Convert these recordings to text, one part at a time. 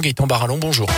Gaëtan Barallon. Bonjour.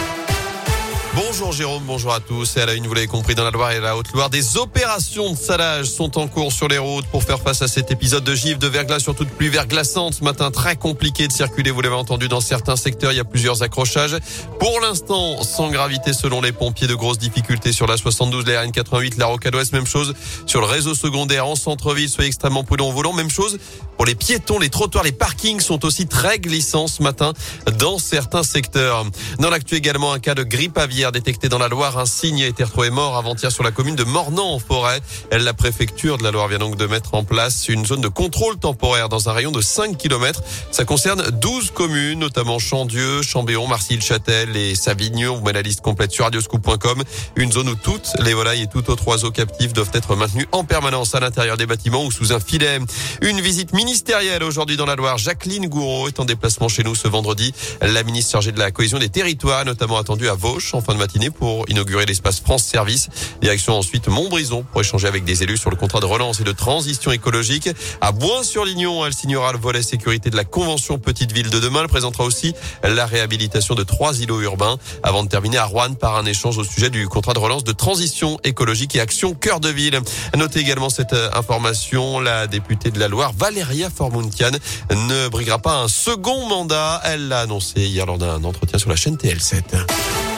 Bonjour Jérôme, bonjour à tous. Et à la une, vous l'avez compris, dans la Loire et la Haute-Loire, des opérations de salage sont en cours sur les routes pour faire face à cet épisode de givre, de verglas, surtout de pluie verglaçante. Ce matin, très compliqué de circuler, vous l'avez entendu, dans certains secteurs, il y a plusieurs accrochages. Pour l'instant, sans gravité selon les pompiers, de grosses difficultés sur la 72, la RN88, la Rocade Ouest, même chose sur le réseau secondaire en centre-ville, soyez extrêmement prudents au volant. Même chose pour les piétons, les trottoirs, les parkings sont aussi très glissants ce matin dans certains secteurs. Dans l'actu également, un cas de grippe aviaire détecté dans la Loire. Un cygne a été retrouvé mort avant-hier sur la commune de Mornan en forêt. La préfecture de la Loire vient donc de mettre en place une zone de contrôle temporaire dans un rayon de 5 km. Ça concerne 12 communes, notamment Chandieu, Chambéon, Marcille-Châtel et Savignon. Vous mettez la liste complète sur radioscoop.com. Une zone où toutes les volailles et tout autres oiseaux captifs doivent être maintenus en permanence à l'intérieur des bâtiments ou sous un filet. Une visite ministérielle aujourd'hui dans la Loire. Jacqueline Gouraud est en déplacement chez nous ce vendredi. La ministre chargée de la cohésion des territoires, notamment attendue à Vauche, en de matinée pour inaugurer l'espace France Service. Direction ensuite Montbrison pour échanger avec des élus sur le contrat de relance et de transition écologique. À Boin-sur-Lignon, elle signera le volet sécurité de la Convention Petite Ville de demain. Elle présentera aussi la réhabilitation de trois îlots urbains avant de terminer à Rouen par un échange au sujet du contrat de relance de transition écologique et action cœur de ville. Notez également cette euh, information. La députée de la Loire, Valéria Formuntian, ne briguera pas un second mandat. Elle l'a annoncé hier lors d'un entretien sur la chaîne TL7.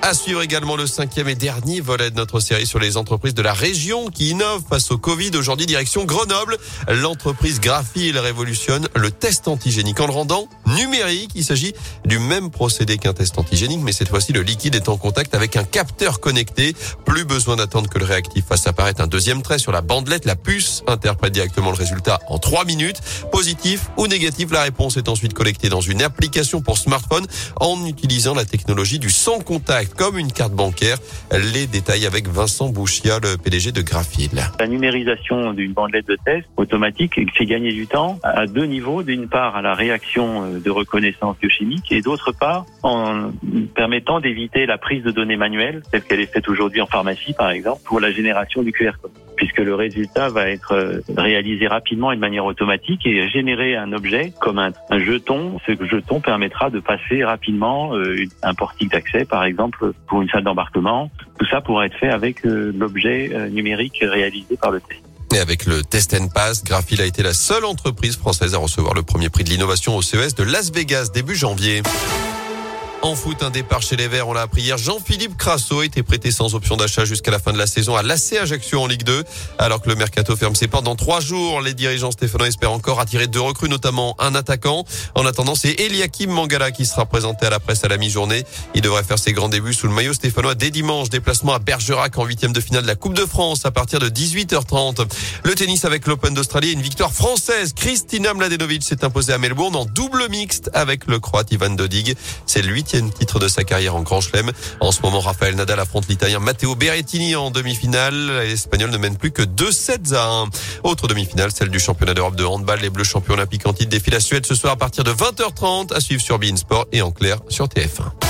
À suivre également le cinquième et dernier volet de notre série sur les entreprises de la région qui innovent face au Covid. Aujourd'hui, direction Grenoble. L'entreprise Graphil révolutionne le test antigénique en le rendant numérique. Il s'agit du même procédé qu'un test antigénique, mais cette fois-ci, le liquide est en contact avec un capteur connecté. Plus besoin d'attendre que le réactif fasse apparaître un deuxième trait sur la bandelette. La puce interprète directement le résultat en trois minutes. Positif ou négatif, la réponse est ensuite collectée dans une application pour smartphone en utilisant la technologie du sans contact comme une carte bancaire. Les détails avec Vincent Bouchia, le PDG de Graphil. La numérisation d'une bandelette de test automatique fait gagner du temps à deux niveaux. D'une part, à la réaction euh, de reconnaissance biochimique et d'autre part, en permettant d'éviter la prise de données manuelles, telle qu'elle est faite aujourd'hui en pharmacie, par exemple, pour la génération du QR code puisque le résultat va être euh, réalisé rapidement et de manière automatique et générer un objet comme un, jeton. Ce jeton permettra de passer rapidement euh, un portique d'accès, par exemple, pour une salle d'embarquement. Tout ça pourra être fait avec euh, l'objet numérique réalisé par le test. Et avec le Test and Pass, Graphil a été la seule entreprise française à recevoir le premier prix de l'innovation au CES de Las Vegas début janvier. En foot, un départ chez les Verts, on l'a appris hier. Jean-Philippe Crasso été prêté sans option d'achat jusqu'à la fin de la saison à l'AC Ajaccio en Ligue 2. Alors que le mercato ferme ses portes dans trois jours, les dirigeants stéphanois espèrent encore attirer deux recrues, notamment un attaquant. En attendant, c'est Eliakim Mangala qui sera présenté à la presse à la mi-journée. Il devrait faire ses grands débuts sous le maillot stéphanois dès dimanche. Déplacement à Bergerac en huitième de finale de la Coupe de France à partir de 18h30. Le tennis avec l'Open d'Australie, une victoire française. Christina Mladenovic s'est imposée à Melbourne en double mixte avec le Croate Ivan Dodig. C'est titre de sa carrière en Grand Chelem. En ce moment, Rafael Nadal affronte l'Italien Matteo Berrettini en demi-finale. L'Espagnol ne mène plus que 2 sets à 1. Autre demi-finale, celle du championnat d'Europe de handball. Les Bleus champions olympiques en titre défilent Suède ce soir à partir de 20h30 à suivre sur et en clair sur TF1.